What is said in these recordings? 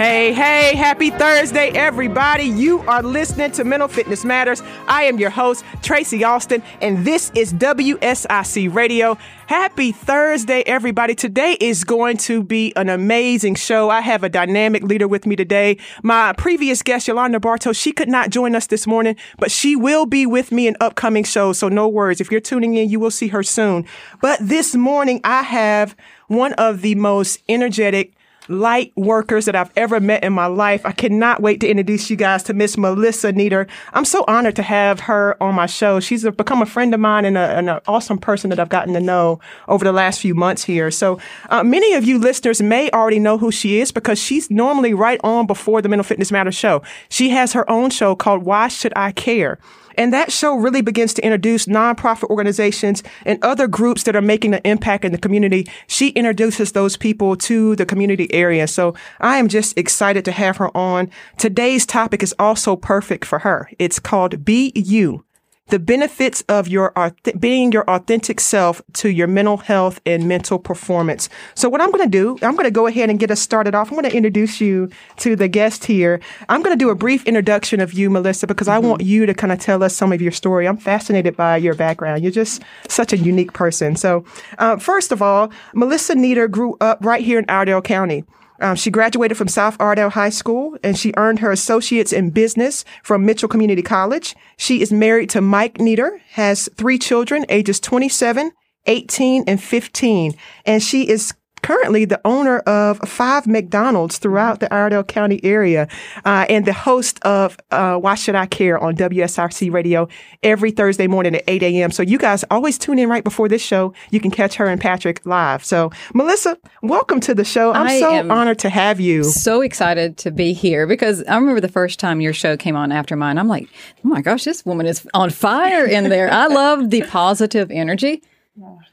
Hey, hey, happy Thursday, everybody. You are listening to Mental Fitness Matters. I am your host, Tracy Austin, and this is WSIC Radio. Happy Thursday, everybody. Today is going to be an amazing show. I have a dynamic leader with me today. My previous guest, Yolanda Bartow, she could not join us this morning, but she will be with me in upcoming shows. So no worries. If you're tuning in, you will see her soon. But this morning, I have one of the most energetic, light workers that I've ever met in my life. I cannot wait to introduce you guys to Miss Melissa Neader. I'm so honored to have her on my show. She's become a friend of mine and, a, and, an awesome person that I've gotten to know over the last few months here. So uh, many of you listeners may already know who she is because she's normally right on before the Mental Fitness Matters show. She has her own show called Why Should I Care? And that show really begins to introduce nonprofit organizations and other groups that are making an impact in the community. She introduces those people to the community area. So I am just excited to have her on. Today's topic is also perfect for her. It's called Be You the benefits of your being your authentic self to your mental health and mental performance. So what I'm going to do, I'm going to go ahead and get us started off. I'm going to introduce you to the guest here. I'm going to do a brief introduction of you, Melissa, because mm-hmm. I want you to kind of tell us some of your story. I'm fascinated by your background. You're just such a unique person. So, uh, first of all, Melissa Neader grew up right here in Iredell County. Um, she graduated from South Iredell High School and she earned her associate's in business from Mitchell Community College. She is married to Mike Neader, has three children, ages 27, 18, and 15. And she is currently the owner of five McDonald's throughout the Iredell County area uh, and the host of uh, Why Should I Care on WSIC Radio every Thursday morning at 8 a.m. So you guys always tune in right before this show. You can catch her and Patrick live. So Melissa, welcome to the show. I'm I so honored to have you. So excited to be here because I remember the first time your show came on after mine. I'm like, oh my gosh, this woman is on fire in there. I love the positive energy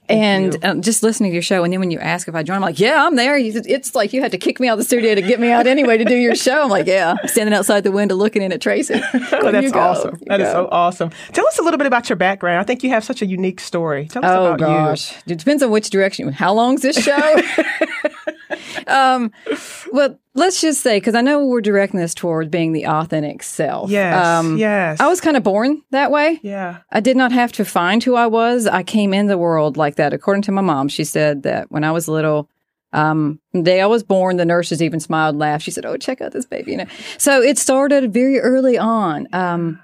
and um, just listening to your show, and then when you ask if I join, I'm like, "Yeah, I'm there." It's like you had to kick me out of the studio to get me out anyway to do your show. I'm like, "Yeah," standing outside the window looking in at Tracy. oh, that's awesome. That is so awesome. Tell us a little bit about your background. I think you have such a unique story. Tell us oh, about gosh. you. It depends on which direction. How long's this show? um, well, let's just say because I know we're directing this toward being the authentic self. Yes, um, yes. I was kind of born that way. Yeah, I did not have to find who I was. I came in the world like that. According to my mom, she said that when I was little. Um, the day I was born, the nurses even smiled, laughed. She said, "Oh, check out this baby." You know, so it started very early on. Um,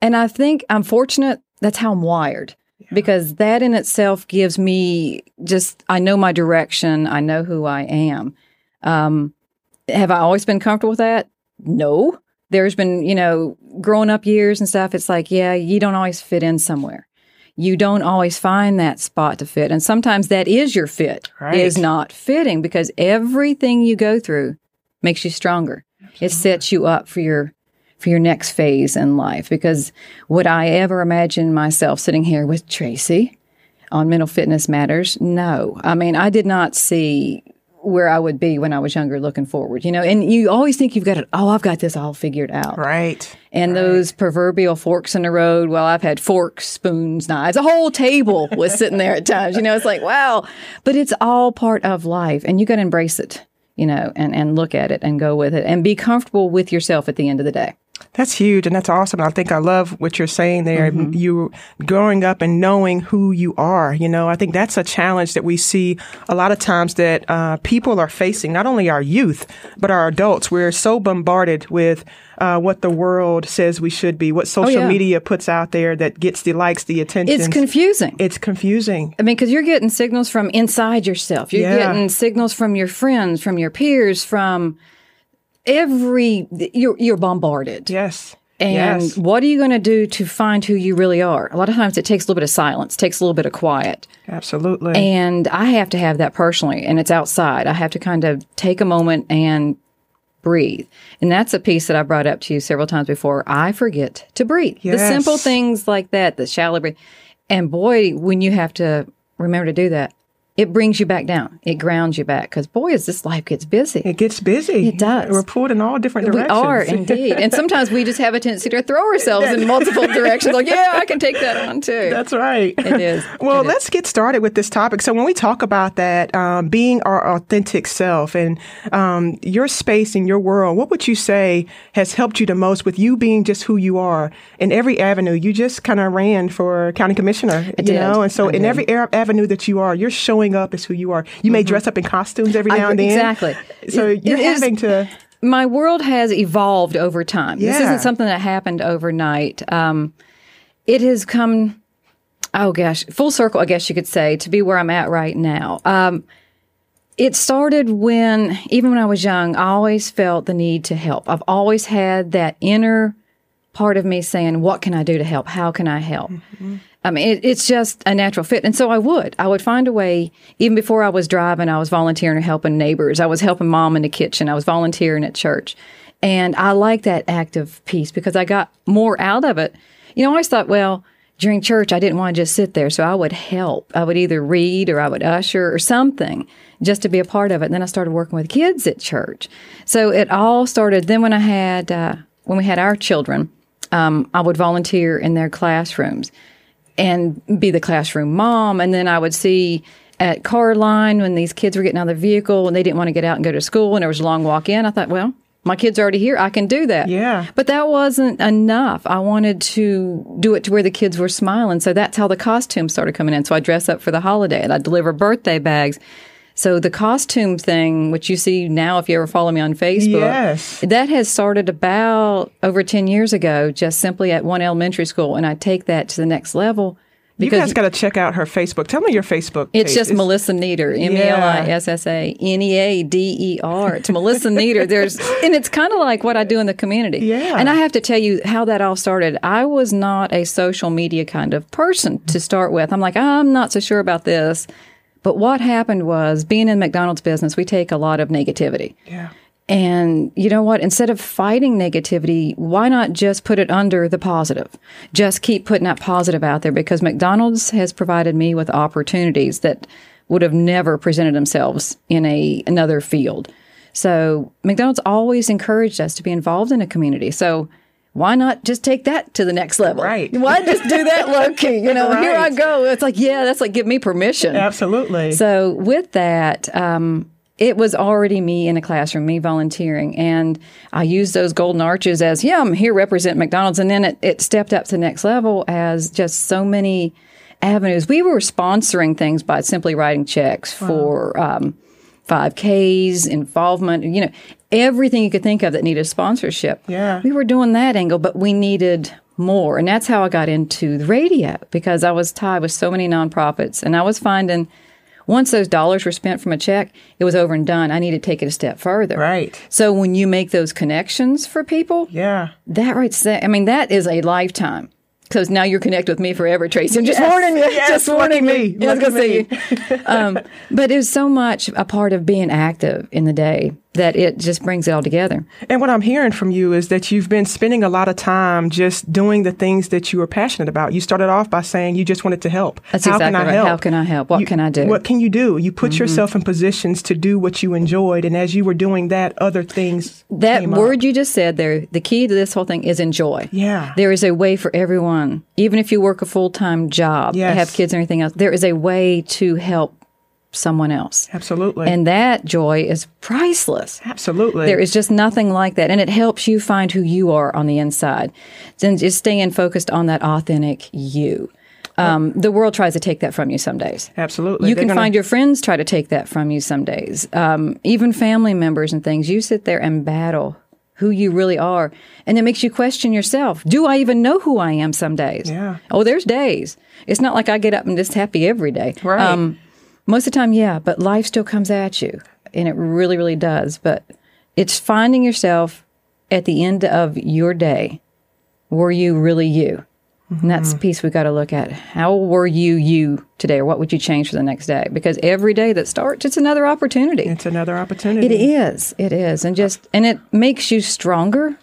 and I think I'm fortunate. That's how I'm wired because that in itself gives me just I know my direction. I know who I am. Um, have I always been comfortable with that? No. There's been, you know, growing up years and stuff. It's like, yeah, you don't always fit in somewhere. You don't always find that spot to fit. And sometimes that is your fit, right. is not fitting because everything you go through makes you stronger. Absolutely. It sets you up for your for your next phase in life. Because would I ever imagine myself sitting here with Tracy on Mental Fitness Matters? No. I mean, I did not see where I would be when I was younger looking forward, you know, and you always think you've got it, oh, I've got this all figured out. Right. And right. those proverbial forks in the road, well, I've had forks, spoons, knives, a whole table was sitting there at times, you know, it's like, wow, but it's all part of life and you got to embrace it, you know, and, and look at it and go with it and be comfortable with yourself at the end of the day. That's huge and that's awesome. I think I love what you're saying there. Mm-hmm. You growing up and knowing who you are, you know, I think that's a challenge that we see a lot of times that uh, people are facing, not only our youth, but our adults. We're so bombarded with uh, what the world says we should be, what social oh, yeah. media puts out there that gets the likes, the attention. It's confusing. It's confusing. I mean, because you're getting signals from inside yourself. You're yeah. getting signals from your friends, from your peers, from every you're you're bombarded. Yes. And yes. what are you going to do to find who you really are? A lot of times it takes a little bit of silence, takes a little bit of quiet. Absolutely. And I have to have that personally, and it's outside. I have to kind of take a moment and breathe. And that's a piece that I brought up to you several times before. I forget to breathe. Yes. The simple things like that, the shallow breath. And boy, when you have to remember to do that, it brings you back down. It grounds you back because boy, as this life gets busy. It gets busy. It does. We're pulled in all different directions. We are indeed, and sometimes we just have a tendency to throw ourselves in multiple directions. Like, yeah, I can take that on too. That's right. It is. Well, It is. let's get started with this topic. So, when we talk about that, um, being our authentic self and um, your space in your world, what would you say has helped you the most with you being just who you are in every avenue? You just kind of ran for county commissioner, you did. know, and so I in did. every avenue that you are, you're showing up as who you are. You may dress up in costumes every Mm-hmm. I- now and then. exactly. So It- you're it is- having to. my world has evolved over time. This isn't something that happened overnight. Um, it has come, oh gosh, full circle, I guess you could say, to be where I'm at right now. Um, it started when, even when I was young, I always felt the need to help. I've always had that inner part of me saying, What can I do to help? How can I help? I mean, it, it's just a natural fit. And so I would. I would find a way, even before I was driving, I was volunteering and helping neighbors. I was helping mom in the kitchen. I was volunteering at church. And I like that active piece because I got more out of it. You know, I always thought, well, during church, I didn't want to just sit there. So I would help. I would either read or I would usher or something just to be a part of it. And then I started working with kids at church. So it all started then when I had, uh, when we had our children, um, I would volunteer in their classrooms and be the classroom mom. And then I would see at car line when these kids were getting out of the vehicle and they didn't want to get out and go to school and there was a long walk in. I thought, well, my kid's are already here. I can do that. Yeah. But that wasn't enough. I wanted to do it to where the kids were smiling. So that's how the costumes started coming in. So I dress up for the holiday and I deliver birthday bags. So the costume thing, which you see now if you ever follow me on Facebook, Yes. that has started about over 10 years ago, just simply at one elementary school. And I take that to the next level You because guys got to check out her Facebook. Tell me your Facebook. it's page. just Melissa Neader, M E L I S S A N E A D E R. It's Melissa Neader. There's, and it's kind of like what I do in the community. Yeah. And I have to tell you how that all started. I was not a social media kind of person to start with. I'm like, I'm not so sure about this. But what happened was being in McDonald's business, we take a lot of negativity. Yeah. And you know what? Instead of fighting negativity, why not just put it under the positive? Just keep putting that positive out there because McDonald's has provided me with opportunities that would have never presented themselves in a another field. So McDonald's always encouraged us to be involved in a community. So why not just take that to the next level? Right. Why just do that low key? You know, here I go. It's like, yeah, that's like give me permission. Absolutely. So with that, um, it was already me in a classroom, me volunteering, and I used those golden arches as, yeah, I'm here represent McDonald's, and then it, it stepped up to the next level as just so many avenues. We were sponsoring things by simply writing checks for um, 5Ks, involvement, you know, everything you could think of that needed sponsorship. Yeah. We were doing that angle, but we needed more. And that's how I got into the radio because I was tied with so many nonprofits and I was finding once those dollars were spent from a check, it was over and done. I needed to take it a step further. Right. So when you make those connections for people, yeah. that right I mean, that is a lifetime. Because now you're connected with me forever, Tracy. I'm just Yes, warning you. yes, just warning me, you. Yeah, I was going to say you. um, but it was so much a part of being active in the day that it just brings it all together. And what I'm hearing from you is that you've been spending a lot of time just doing the things that you were passionate about. You started off by saying you just wanted to help. That's How exactly can I right. help? How can I help? What You- can I do? Mm-hmm. What can you do? You put yourself in positions to do what you enjoyed, and as you were doing that, other things. That came up. word you just said there, the key to this whole thing is enjoy. Yeah. There is a way for everyone, even if you work a full time job, Yes. have kids or anything else, there is a way to help someone else. Absolutely. And that joy is priceless. Absolutely. There is just nothing like that. And it helps you find who you are on the inside. Then just staying focused on that authentic you. Um, the world tries to take that from you some days. Absolutely. You They're can gonna- find your friends try to take that from you some days. Um, even family members and things. You sit there and battle who you really are. And it makes you question yourself. Do I even know who I am some days? Yeah. Oh, there's days. It's not like I get up and just happy every day. Right. Most of the time, yeah, but life still comes at you. And it really, really does. But it's finding yourself at the end of your day. Were you really you? And that's the mm-hmm. piece we got to look at. How were you you today, or what would you change for the next day? Because every day that starts, it's another opportunity. It's another opportunity. It is. It is. And just, and it makes you stronger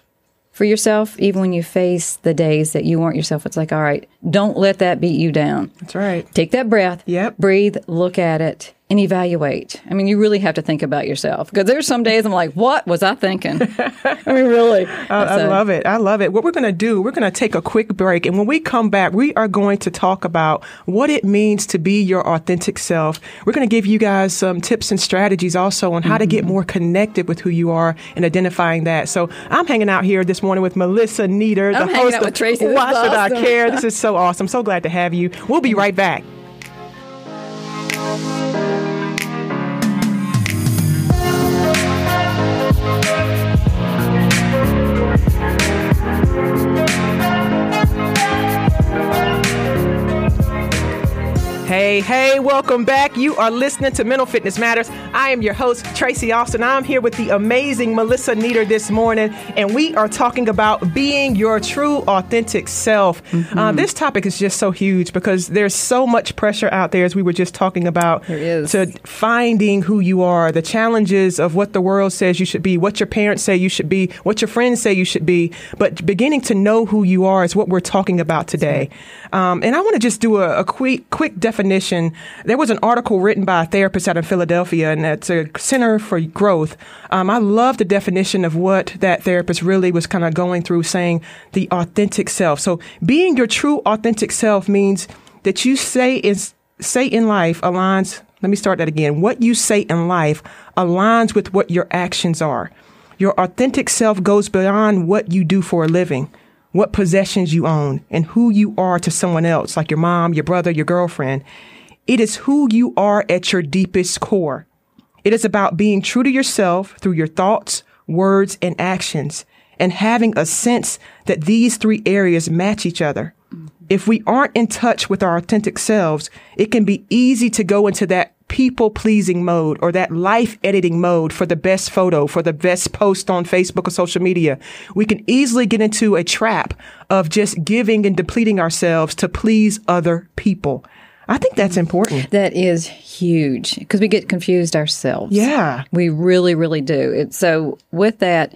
for yourself, even when you face the days that you weren't yourself. It's like, all right, don't let that beat you down. That's right. Take that breath. Yep. Breathe, look at it, and evaluate. I mean, you really have to think about yourself because there's some days I'm like, what was I thinking? I mean, really. I, I love it. I love it. What we're going to do, we're going to take a quick break. And when we come back, we are going to talk about what it means to be your authentic self. We're going to give you guys some tips and strategies also on how mm-hmm. to get mm-hmm. more connected with who you are and identifying that. So I'm hanging out here this morning with Melissa Neader, the host of Tracy. Why Should I Care? This is so awesome. So glad to have you. We'll be right back. Hey, hey, welcome back. You are listening to Mental Fitness Matters. I am your host, Tracy Austin. I'm here with the amazing Melissa Neader this morning, and we are talking about being your true, authentic self. Mm-hmm. Uh, this topic is just so huge because there's so much pressure out there, as we were just talking about, to finding who you are, the challenges of what the world says you should be, what your parents say you should be, what your friends say you should be. But beginning to know who you are is what we're talking about today. Um, and I want to just do a, a quick, quick definition There was an article written by a therapist out of Philadelphia, and it's a Center for Growth. Um, I love the definition of what that therapist really was kind of going through, saying the authentic self. So being your true authentic self means that you say is say in life aligns. Let me start that again. What you say in life aligns with what your actions are. Your authentic self goes beyond what you do for a living what possessions you own, and who you are to someone else, like your mom, your brother, your girlfriend. It is who you are at your deepest core. It is about being true to yourself through your thoughts, words, and actions, and having a sense that these three areas match each other. If we aren't in touch with our authentic selves, it can be easy to go into that people pleasing mode or that life editing mode for the best photo, for the best post on Facebook or social media. We can easily get into a trap of just giving and depleting ourselves to please other people. I think that's important. That is huge because we get confused ourselves. Yeah. We really, really do. It, so, with that,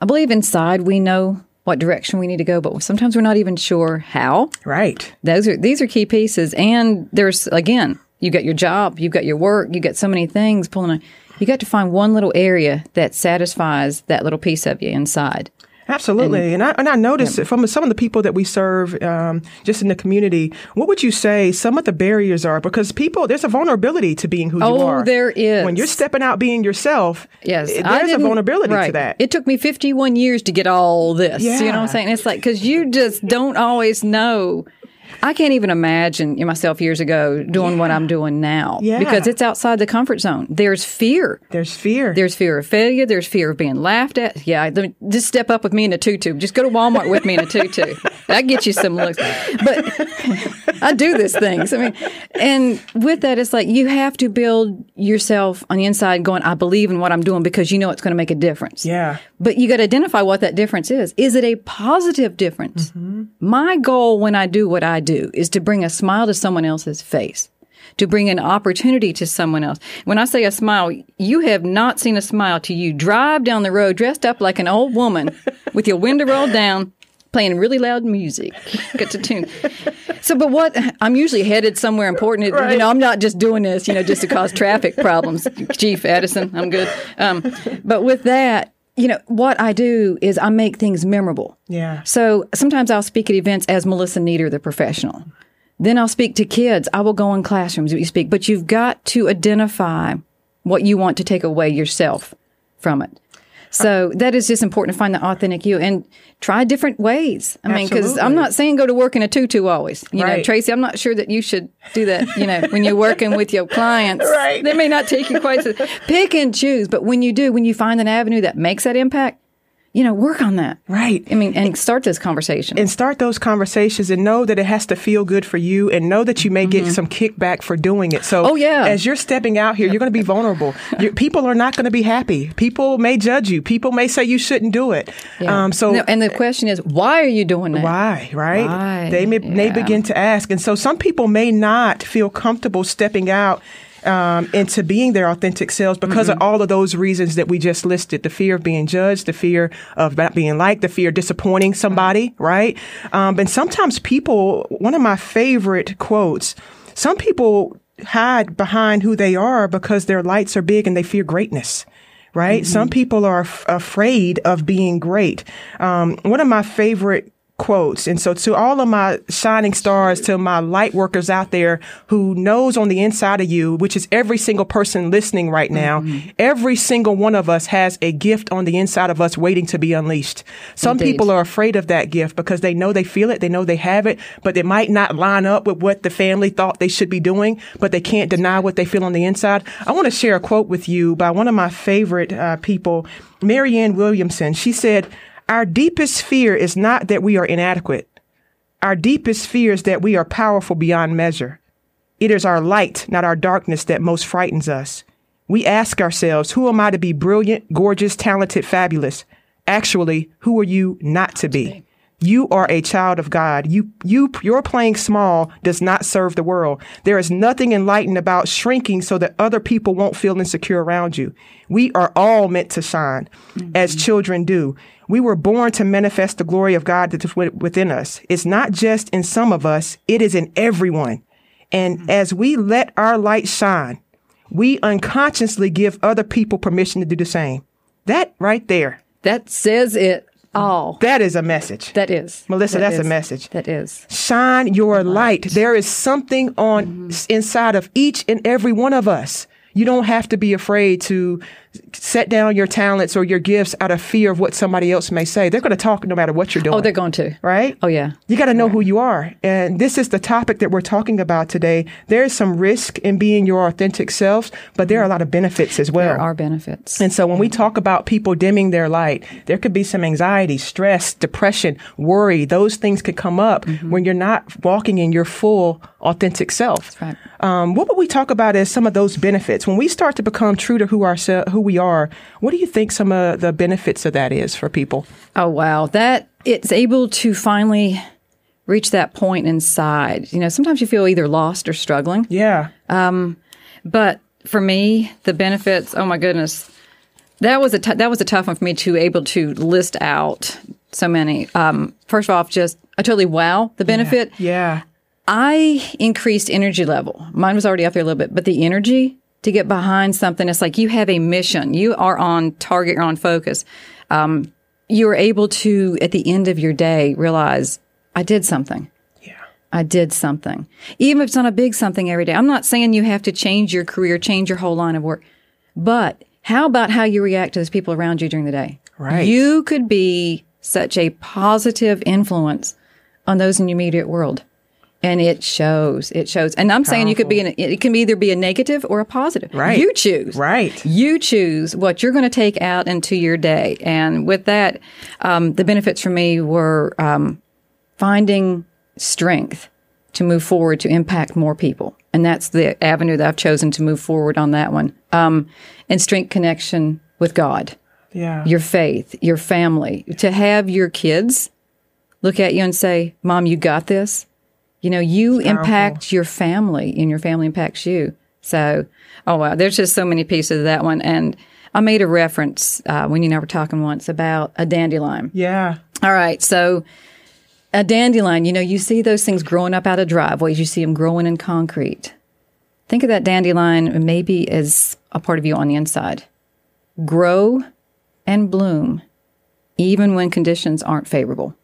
I believe inside we know what direction we need to go, but sometimes we're not even sure how. Right. Those are these are key pieces. And there's again, you got your job, you've got your work, you got so many things pulling on. You got to find one little area that satisfies that little piece of you inside. Absolutely, and, and I and I noticed yeah. from some of the people that we serve, um, just in the community, what would you say some of the barriers are? Because people, there's a vulnerability to being who oh, you are. Oh, there is. When you're stepping out being yourself, yes, there's a vulnerability right. to that. It took me 51 years to get all this. Yeah. You know what I'm saying? It's like because you just don't always know I can't even imagine myself years ago doing yeah. what I'm doing now yeah. because it's outside the comfort zone. There's fear. There's fear. There's fear of failure. There's fear of being laughed at. Yeah, just step up with me in a tutu. Just go to Walmart with me in a tutu. That gets you some looks. But I do these things. I mean, and with that, it's like you have to build yourself on the inside going, I believe in what I'm doing because you know it's going to make a difference. Yeah. But you got to identify what that difference is. Is it a positive difference? Mm-hmm. My goal when I do what I do is to bring a smile to someone else's face, to bring an opportunity to someone else. When I say a smile, you have not seen a smile till you drive down the road dressed up like an old woman with your window rolled down, playing really loud music. Get to tune. So, but what I'm usually headed somewhere important. Right. You know, I'm not just doing this, you know, just to cause traffic problems. Chief Edison, I'm good. Um, but with that, you know, what I do is I make things memorable. Yeah. So sometimes I'll speak at events as Melissa Neader, the professional. Then I'll speak to kids. I will go in classrooms you speak, but you've got to identify what you want to take away yourself from it. So that is just important to find the authentic you and try different ways. I mean, because I'm not saying go to work in a tutu always. You right. know, Tracy, I'm not sure that you should do that. You know, when you're working with your clients, right. they may not take you quite so pick and choose. But when you do, when you find an avenue that makes that impact, you know, work on that. Right. I mean, and start this conversation. And start those conversations and know that it has to feel good for you and know that you may mm-hmm. get some kickback for doing it. So, oh, yeah. as you're stepping out here, you're going to be vulnerable. people are not going to be happy. People may judge you. People may say you shouldn't do it. Yeah. Um, so, no, and the question is, why are you doing that? Why, right? Why? They may, yeah. may begin to ask. And so, some people may not feel comfortable stepping out um, into being their authentic selves because mm-hmm. of all of those reasons that we just listed the fear of being judged, the fear of not being liked, the fear of disappointing somebody, right? Um, and sometimes people, one of my favorite quotes, some people hide behind who they are because their lights are big and they fear greatness right? Some people are f- afraid of being great. Um, one of my favorite quotes. And so to all of my shining stars, to my light workers out there who knows on the inside of you, which is every single person listening right now, Mm-hmm. every single one of us has a gift on the inside of us waiting to be unleashed. Some Indeed. people are afraid of that gift because they know they feel it, they know they have it, but it might not line up with what the family thought they should be doing, but they can't deny what they feel on the inside. I want to share a quote with you by one of my favorite uh, people, Marianne Williamson. She said, our deepest fear is not that we are inadequate. Our deepest fear is that we are powerful beyond measure. It is our light, not our darkness, that most frightens us. We ask ourselves, who am I to be brilliant, gorgeous, talented, fabulous? Actually, who are you not to be? You are a child of God. You, you, your playing small does not serve the world. There is nothing enlightened about shrinking so that other people won't feel insecure around you. We are all meant to shine as mm-hmm. children do. We were born to manifest the glory of God that is within us. It's not just in some of us. It is in everyone. And as we let our light shine, we unconsciously give other people permission to do the same. That right there, That says it all. that is a message. That is. Melissa, That that's a message. That is. Shine your light. There is something on Mm-hmm. inside of each and every one of us. You don't have to be afraid to set down your talents or your gifts out of fear of what somebody else may say. They're going to talk no matter what you're doing. Oh, they're going to. right? Oh, yeah. You got to know who you are. And this is the topic that we're talking about today. There is some risk in being your authentic selves, but there are a lot of benefits as well. There are benefits. And so when we talk about people dimming their light, there could be some anxiety, stress, depression, worry. Those things could come up when you're not walking in your full authentic self. right. Um, what would we talk about as some of those benefits when we start to become true to who our who we are? What do you think some of the benefits of that is for people? Oh wow, that it's able to finally reach that point inside. You know, sometimes you feel either lost or struggling. Yeah, But for me, the benefits, oh my goodness. That was a t- that was a tough one for me to able to list out so many. Um, first off, just I totally wow the benefit. yeah, I increased energy level. Mine was already out there a little bit, but the energy to get behind something, it's like you have a mission. You are on target, you're on focus. Um, you are able to, at the end of your day, realize I did something. yeah, I did something. Even if it's not a big something every day. I'm not saying you have to change your career, change your whole line of work, but how about how you react to those people around you during the day? Right. You could be such a positive influence on those in your immediate world. And it shows. It shows. And I'm saying you could be in, it can either be a negative or a positive. Right. You choose. right. You choose what you're going to take out into your day. And with that, um, the benefits for me were um, finding strength to move forward to impact more people. And that's the avenue that I've chosen to move forward on that one. Um, and strength connection with God, Yeah, your faith, your family, to have your kids look at you and say, Mom, you got this. You know, you impact your family and your family impacts you. So, oh wow, there's just so many pieces of that one. And I made a reference uh, when you and I were talking once about a dandelion. yeah, All right, so a dandelion, you know, you see those things growing up out of driveways, you see them growing in concrete. Think of that dandelion maybe as a part of you on the inside. Grow and bloom even when conditions aren't favorable.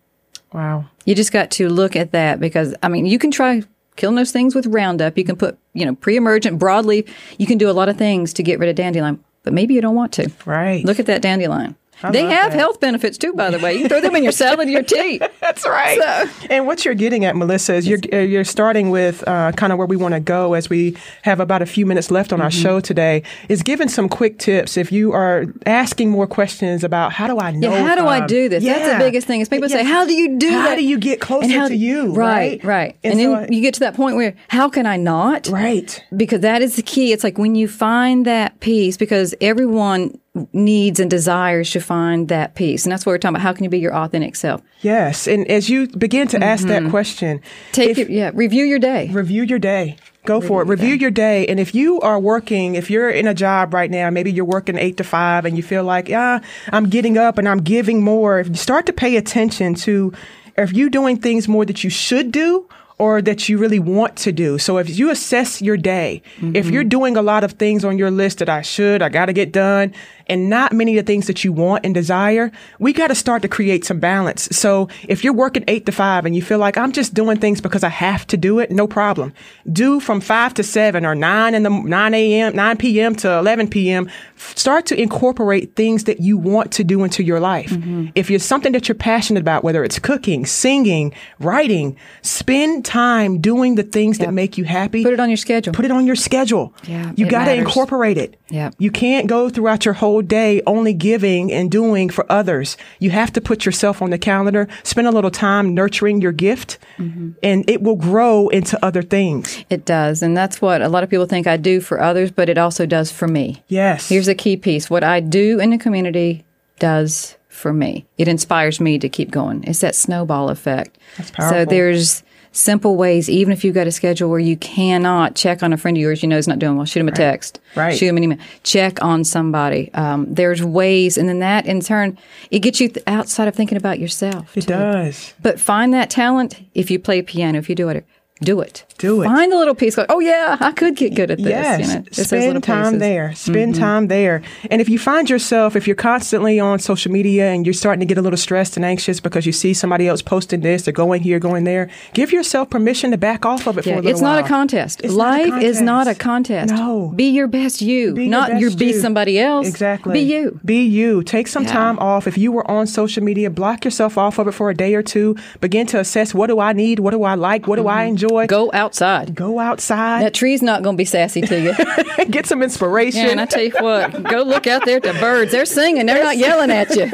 Wow, You just got to look at that because I mean, you can try killing those things with Roundup. You can put, you know, pre-emergent broadleaf. You can do a lot of things to get rid of dandelion, but maybe you don't want to. right. Look at that dandelion. They have that. health benefits too, by the way. You throw them in your salad your tea. That's right. and what you're getting at, Melissa, is you're uh, you're starting with uh, kind of where we want to go as we have about a few minutes left on our Mm-hmm. show today. Is giving some quick tips if you are asking more questions about how do I know? Yeah, how do if I do this? That's the biggest thing. Is people say, "How do you do How that? do you get closer how to you? Right, right. And, And then so I- you get to that point where, how can I not? Right. Because that is the key. It's like when you find that peace, because everyone needs and desires to find that peace, and that's what we're talking about. How can you be your authentic self? Yes. And as you begin to ask that question, Mm-hmm. Take if- your, yeah, review your day. Review your day. Go for it. Review your day. And if you are working, if you're in a job right now, maybe you're working eight to five and you feel like, yeah, I'm getting up and I'm giving more. If you start to pay attention to, are you doing things more that you should do? or that you really want to do. So if you assess your day, mm-hmm. if you're doing a lot of things on your list that I should, I got to get done, and not many of the things that you want and desire, we got to start to create some balance. So if you're working eight to five and you feel like I'm just doing things because I have to do it, no problem. Do from five to seven or nine in the 9 a.m., 9 p.m. to 11 p.m. Start to incorporate things that you want to do into your life. Mm-hmm. If you're something that you're passionate about, whether it's cooking, singing, writing, spend time doing the things yep. that make you happy. Put it on your schedule. Put it on your schedule. Yeah. You got to incorporate it. Yeah. You can't go throughout your whole day only giving and doing for others. You have to put yourself on the calendar, spend a little time nurturing your gift, mm-hmm. and it will grow into other things. It does. And that's what a lot of people think I do for others, but it also does for me. Yes. Here's a key piece what I do in the community does for me. It inspires me to keep going. It's that snowball effect. That's powerful. So there's simple ways, even if you've got a schedule where you cannot check on a friend of yours you know is not doing well, shoot him a right. text, right. shoot him an email, check on somebody. Um, there's ways, and then that in turn, it gets you th- outside of thinking about yourself. It too. does. But find that talent if you play piano, if you do it do it. Do it. Find a little piece. Like, oh yeah, I could get good at this. Yes. You know, Spend time there. Spend mm-hmm. time there. And if you find yourself, if you're constantly on social media and you're starting to get a little stressed and anxious because you see somebody else posting this or going here, going there, give yourself permission to back off of it yeah, for a little bit. It's while. not a contest. It's Life not a contest. is not a contest. No. Be your best you. Be not your, your be you. somebody else. Exactly. Be you. Be you. Take some Yeah. time off. If you were on social media, block yourself off of it for a day or two. Begin to assess what do I need? What do I like? What do I enjoy? Mm-hmm. Go outside. Go outside. That tree's not going to be sassy to you. Get some inspiration. Yeah, and I tell you what, go look out there at the birds. They're singing. They're not yelling at you.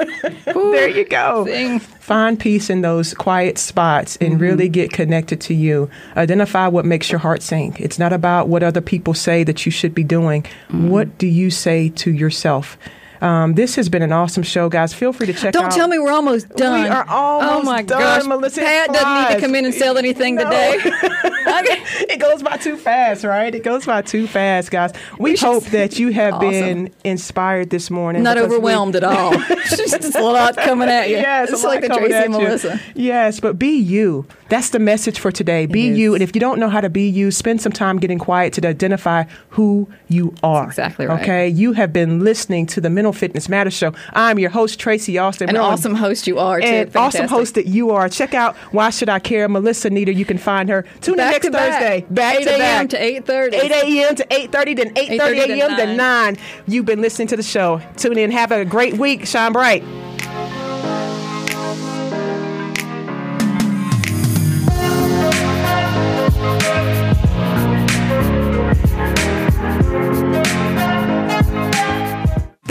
Ooh, there you go. Sing. Find peace in those quiet spots and really get connected to you. Identify what makes your heart sing. It's not about what other people say that you should be doing. What do you say to yourself? Um, this has been an awesome show, guys. Feel free to check out. Don't out. tell me we're almost done. We are almost oh my done, gosh. Melissa. Pat doesn't need to come in and sell anything No. today. it goes by too fast, right? It goes by too fast, guys. We, We hope that you have Awesome. been inspired this morning. Not because we- overwhelmed at all. It's just a lot coming at you. Yes, it's a like a Tracy. Melissa. Yes, but be you. That's the message for today. Be you. And if you don't know how to be you, spend some time getting quiet to identify who you are. exactly right. Okay. You have been listening to the Mental Fitness Matters Show. I'm your host, Tracy Austin. An We're on- awesome host you are, too. and awesome host that you are. Check out Why Should I Care? Melissa Neader. You can find her. Tune Back in next back. Thursday. Back 8 to a.m. back. to 8:30. 8 a.m. to 8.30, then 8.30 8:30 a.m. to 9. 9. You've been listening to the show. Tune in. Have a great week. Shine bright.